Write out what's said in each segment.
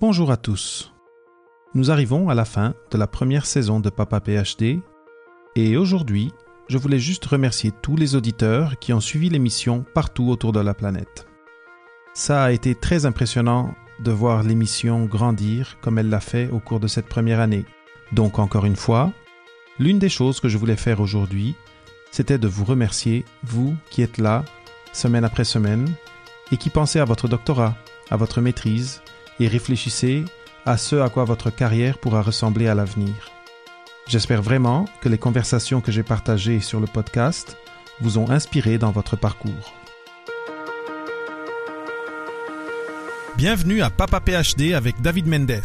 Bonjour à tous. Nous arrivons à la fin de la première saison de Papa PhD et aujourd'hui, je voulais juste remercier tous les auditeurs qui ont suivi l'émission partout autour de la planète. Ça a été très impressionnant de voir l'émission grandir comme elle l'a fait au cours de cette première année. Donc encore une fois, l'une des choses que je voulais faire aujourd'hui, c'était de vous remercier, vous qui êtes là, semaine après semaine, et qui pensez à votre doctorat, à votre maîtrise, et réfléchissez à ce à quoi votre carrière pourra ressembler à l'avenir. J'espère vraiment que les conversations que j'ai partagées sur le podcast vous ont inspiré dans votre parcours. Bienvenue à Papa PhD avec David Mendes,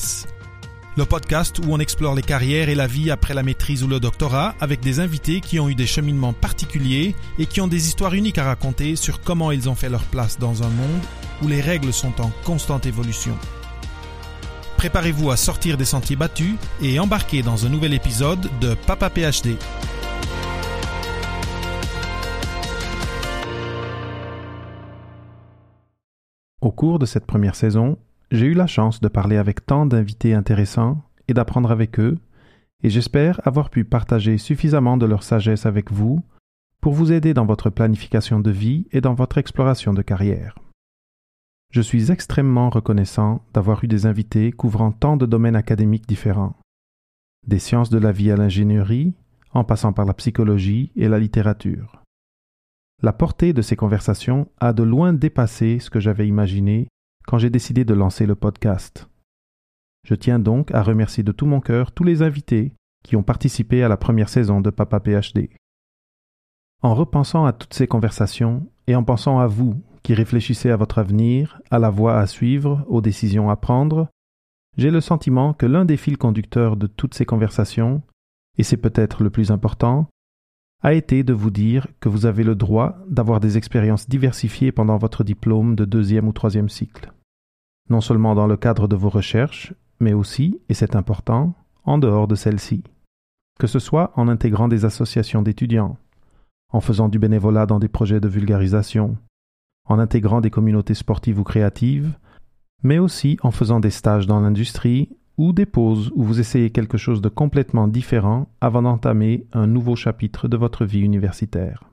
le podcast où on explore les carrières et la vie après la maîtrise ou le doctorat avec des invités qui ont eu des cheminements particuliers et qui ont des histoires uniques à raconter sur comment ils ont fait leur place dans un monde où les règles sont en constante évolution. Préparez-vous à sortir des sentiers battus et embarquer dans un nouvel épisode de Papa PhD. Au cours de cette première saison, j'ai eu la chance de parler avec tant d'invités intéressants et d'apprendre avec eux, et j'espère avoir pu partager suffisamment de leur sagesse avec vous pour vous aider dans votre planification de vie et dans votre exploration de carrière. Je suis extrêmement reconnaissant d'avoir eu des invités couvrant tant de domaines académiques différents, des sciences de la vie à l'ingénierie, en passant par la psychologie et la littérature. La portée de ces conversations a de loin dépassé ce que j'avais imaginé quand j'ai décidé de lancer le podcast. Je tiens donc à remercier de tout mon cœur tous les invités qui ont participé à la première saison de Papa PhD. En repensant à toutes ces conversations et en pensant à vous qui réfléchissez à votre avenir, à la voie à suivre, aux décisions à prendre, j'ai le sentiment que l'un des fils conducteurs de toutes ces conversations, et c'est peut-être le plus important, a été de vous dire que vous avez le droit d'avoir des expériences diversifiées pendant votre diplôme de deuxième ou troisième cycle. Non seulement dans le cadre de vos recherches, mais aussi, et c'est important, en dehors de celles-ci. Que ce soit en intégrant des associations d'étudiants, en faisant du bénévolat dans des projets de vulgarisation, en intégrant des communautés sportives ou créatives, mais aussi en faisant des stages dans l'industrie ou des pauses où vous essayez quelque chose de complètement différent avant d'entamer un nouveau chapitre de votre vie universitaire.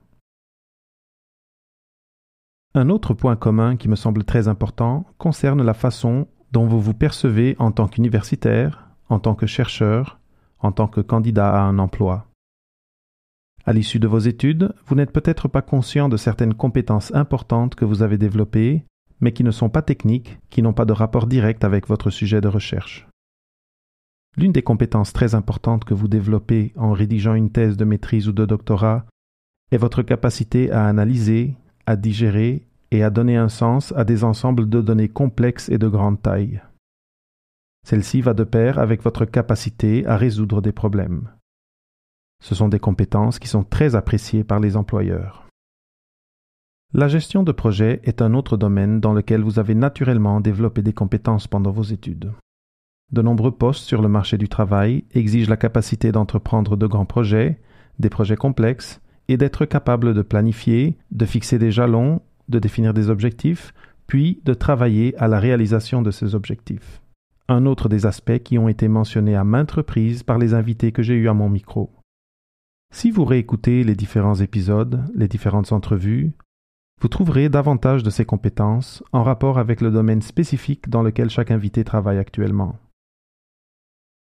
Un autre point commun qui me semble très important concerne la façon dont vous vous percevez en tant qu'universitaire, en tant que chercheur, en tant que candidat à un emploi. À l'issue de vos études, vous n'êtes peut-être pas conscient de certaines compétences importantes que vous avez développées, mais qui ne sont pas techniques, qui n'ont pas de rapport direct avec votre sujet de recherche. L'une des compétences très importantes que vous développez en rédigeant une thèse de maîtrise ou de doctorat est votre capacité à analyser, à digérer et à donner un sens à des ensembles de données complexes et de grande taille. Celle-ci va de pair avec votre capacité à résoudre des problèmes. Ce sont des compétences qui sont très appréciées par les employeurs. La gestion de projet est un autre domaine dans lequel vous avez naturellement développé des compétences pendant vos études. De nombreux postes sur le marché du travail exigent la capacité d'entreprendre de grands projets, des projets complexes, et d'être capable de planifier, de fixer des jalons, de définir des objectifs, puis de travailler à la réalisation de ces objectifs. Un autre des aspects qui ont été mentionnés à maintes reprises par les invités que j'ai eus à mon micro. Si vous réécoutez les différents épisodes, les différentes entrevues, vous trouverez davantage de ces compétences en rapport avec le domaine spécifique dans lequel chaque invité travaille actuellement.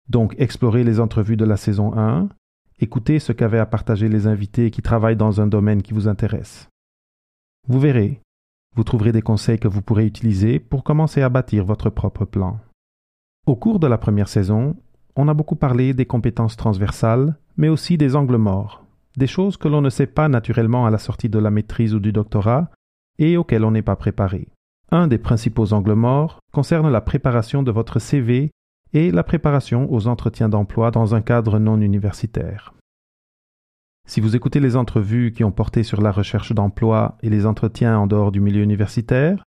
Donc explorez les entrevues de la saison 1, écoutez ce qu'avaient à partager les invités qui travaillent dans un domaine qui vous intéresse. Vous verrez, vous trouverez des conseils que vous pourrez utiliser pour commencer à bâtir votre propre plan. Au cours de la première saison, on a beaucoup parlé des compétences transversales, mais aussi des angles morts, des choses que l'on ne sait pas naturellement à la sortie de la maîtrise ou du doctorat et auxquelles on n'est pas préparé. Un des principaux angles morts concerne la préparation de votre CV et la préparation aux entretiens d'emploi dans un cadre non universitaire. Si vous écoutez les entrevues qui ont porté sur la recherche d'emploi et les entretiens en dehors du milieu universitaire,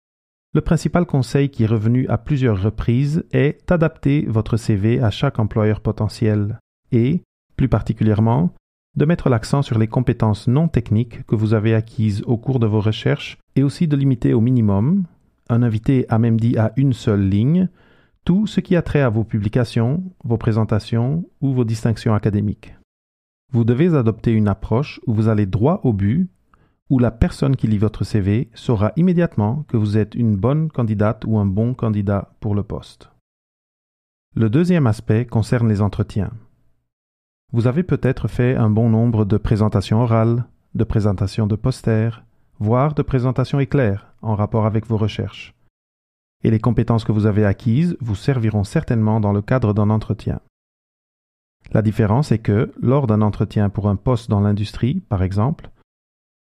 le principal conseil qui est revenu à plusieurs reprises est d'adapter votre CV à chaque employeur potentiel et, plus particulièrement, de mettre l'accent sur les compétences non techniques que vous avez acquises au cours de vos recherches et aussi de limiter au minimum, un invité a même dit à une seule ligne, tout ce qui a trait à vos publications, vos présentations ou vos distinctions académiques. Vous devez adopter une approche où vous allez droit au but, où la personne qui lit votre CV saura immédiatement que vous êtes une bonne candidate ou un bon candidat pour le poste. Le deuxième aspect concerne les entretiens. Vous avez peut-être fait un bon nombre de présentations orales, de présentations de posters, voire de présentations éclairs en rapport avec vos recherches et les compétences que vous avez acquises vous serviront certainement dans le cadre d'un entretien. La différence est que, lors d'un entretien pour un poste dans l'industrie, par exemple,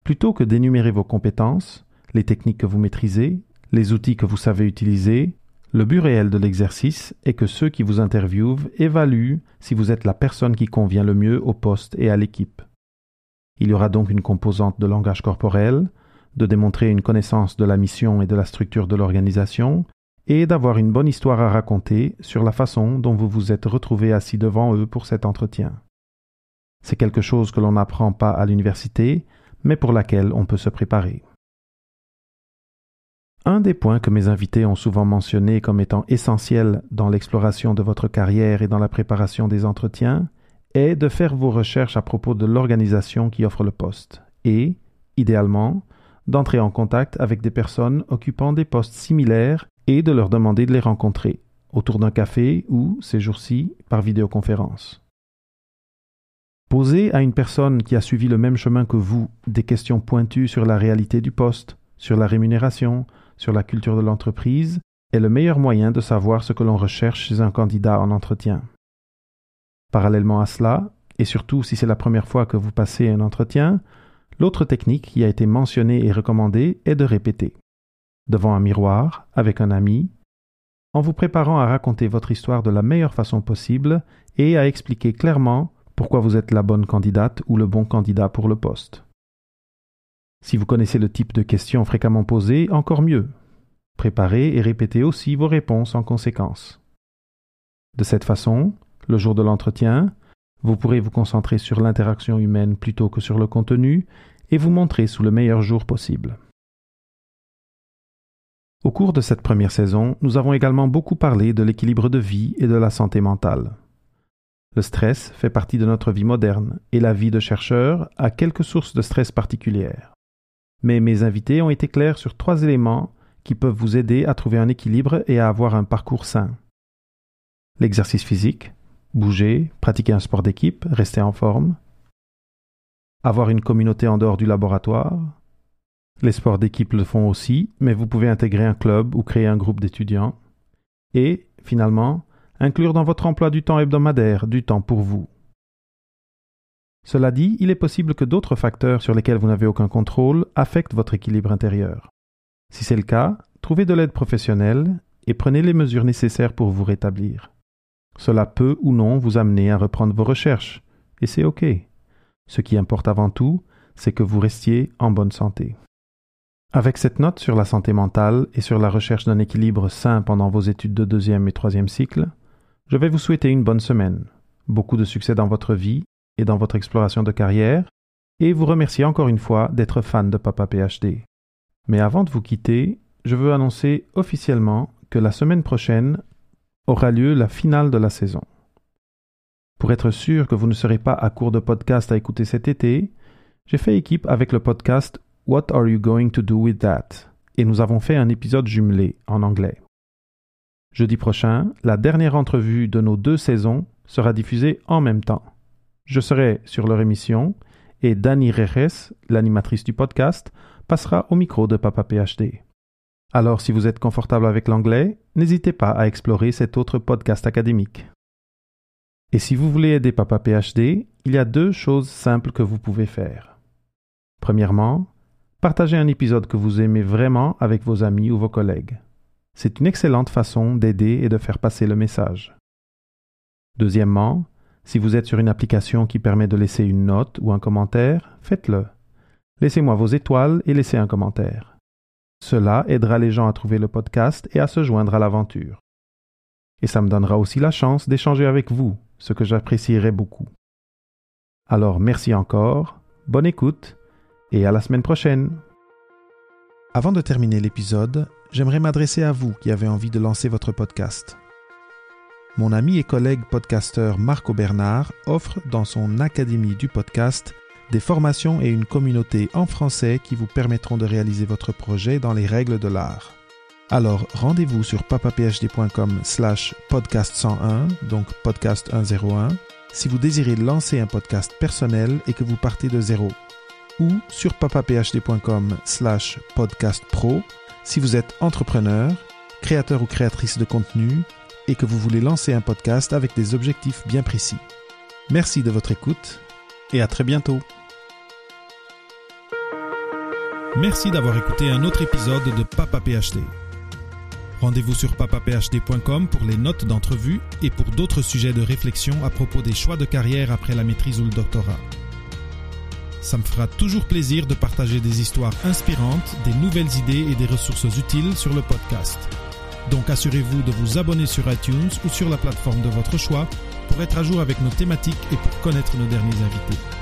plutôt que d'énumérer vos compétences, les techniques que vous maîtrisez, les outils que vous savez utiliser, le but réel de l'exercice est que ceux qui vous interviewent évaluent si vous êtes la personne qui convient le mieux au poste et à l'équipe. Il y aura donc une composante de langage corporel, de démontrer une connaissance de la mission et de la structure de l'organisation, et d'avoir une bonne histoire à raconter sur la façon dont vous vous êtes retrouvé assis devant eux pour cet entretien. C'est quelque chose que l'on n'apprend pas à l'université, mais pour laquelle on peut se préparer. Un des points que mes invités ont souvent mentionné comme étant essentiel dans l'exploration de votre carrière et dans la préparation des entretiens est de faire vos recherches à propos de l'organisation qui offre le poste et, idéalement, d'entrer en contact avec des personnes occupant des postes similaires et de leur demander de les rencontrer, autour d'un café ou, ces jours-ci, par vidéoconférence. Poser à une personne qui a suivi le même chemin que vous des questions pointues sur la réalité du poste, sur la rémunération, sur la culture de l'entreprise, est le meilleur moyen de savoir ce que l'on recherche chez un candidat en entretien. Parallèlement à cela, et surtout si c'est la première fois que vous passez un entretien, L'autre technique qui a été mentionnée et recommandée est de répéter. Devant un miroir, avec un ami, en vous préparant à raconter votre histoire de la meilleure façon possible et à expliquer clairement pourquoi vous êtes la bonne candidate ou le bon candidat pour le poste. Si vous connaissez le type de questions fréquemment posées, encore mieux. Préparez et répétez aussi vos réponses en conséquence. De cette façon, le jour de l'entretien, vous pourrez vous concentrer sur l'interaction humaine plutôt que sur le contenu et vous montrer sous le meilleur jour possible. Au cours de cette première saison, nous avons également beaucoup parlé de l'équilibre de vie et de la santé mentale. Le stress fait partie de notre vie moderne et la vie de chercheur a quelques sources de stress particulières. Mais mes invités ont été clairs sur trois éléments qui peuvent vous aider à trouver un équilibre et à avoir un parcours sain. L'exercice physique, bouger, pratiquer un sport d'équipe, rester en forme, avoir une communauté en dehors du laboratoire. Les sports d'équipe le font aussi, mais vous pouvez intégrer un club ou créer un groupe d'étudiants. Et, finalement, inclure dans votre emploi du temps hebdomadaire du temps pour vous. Cela dit, il est possible que d'autres facteurs sur lesquels vous n'avez aucun contrôle affectent votre équilibre intérieur. Si c'est le cas, trouvez de l'aide professionnelle et prenez les mesures nécessaires pour vous rétablir. Cela peut ou non vous amener à reprendre vos recherches, et c'est OK. Ce qui importe avant tout, c'est que vous restiez en bonne santé. Avec cette note sur la santé mentale et sur la recherche d'un équilibre sain pendant vos études de deuxième et troisième cycle, je vais vous souhaiter une bonne semaine, beaucoup de succès dans votre vie dans votre exploration de carrière, et vous remercier encore une fois d'être fan de Papa PhD. Mais avant de vous quitter, je veux annoncer officiellement que la semaine prochaine, aura lieu la finale de la saison. Pour être sûr que vous ne serez pas à court de podcasts à écouter cet été, j'ai fait équipe avec le podcast What Are You Going to Do With That? Et nous avons fait un épisode jumelé en anglais. Jeudi prochain, la dernière entrevue de nos deux saisons sera diffusée en même temps. Je serai sur leur émission et Dani Rejes, l'animatrice du podcast, passera au micro de Papa PhD. Alors si vous êtes confortable avec l'anglais, n'hésitez pas à explorer cet autre podcast académique. Et si vous voulez aider Papa PhD, il y a deux choses simples que vous pouvez faire. Premièrement, partagez un épisode que vous aimez vraiment avec vos amis ou vos collègues. C'est une excellente façon d'aider et de faire passer le message. Deuxièmement, si vous êtes sur une application qui permet de laisser une note ou un commentaire, faites-le. Laissez-moi vos étoiles et laissez un commentaire. Cela aidera les gens à trouver le podcast et à se joindre à l'aventure. Et ça me donnera aussi la chance d'échanger avec vous, ce que j'apprécierais beaucoup. Alors merci encore, bonne écoute et à la semaine prochaine. Avant de terminer l'épisode, j'aimerais m'adresser à vous qui avez envie de lancer votre podcast. Mon ami et collègue podcasteur Marco Bernard offre dans son Académie du podcast des formations et une communauté en français qui vous permettront de réaliser votre projet dans les règles de l'art. Alors rendez-vous sur papaphd.com slash podcast 101, donc podcast 101, si vous désirez lancer un podcast personnel et que vous partez de zéro. Ou sur papaphd.com slash podcast pro, si vous êtes entrepreneur, créateur ou créatrice de contenu et que vous voulez lancer un podcast avec des objectifs bien précis. Merci de votre écoute et à très bientôt. Merci d'avoir écouté un autre épisode de Papa PhD. Rendez-vous sur papaphd.com pour les notes d'entrevue et pour d'autres sujets de réflexion à propos des choix de carrière après la maîtrise ou le doctorat. Ça me fera toujours plaisir de partager des histoires inspirantes, des nouvelles idées et des ressources utiles sur le podcast. Donc assurez-vous de vous abonner sur iTunes ou sur la plateforme de votre choix pour être à jour avec nos thématiques et pour connaître nos derniers invités.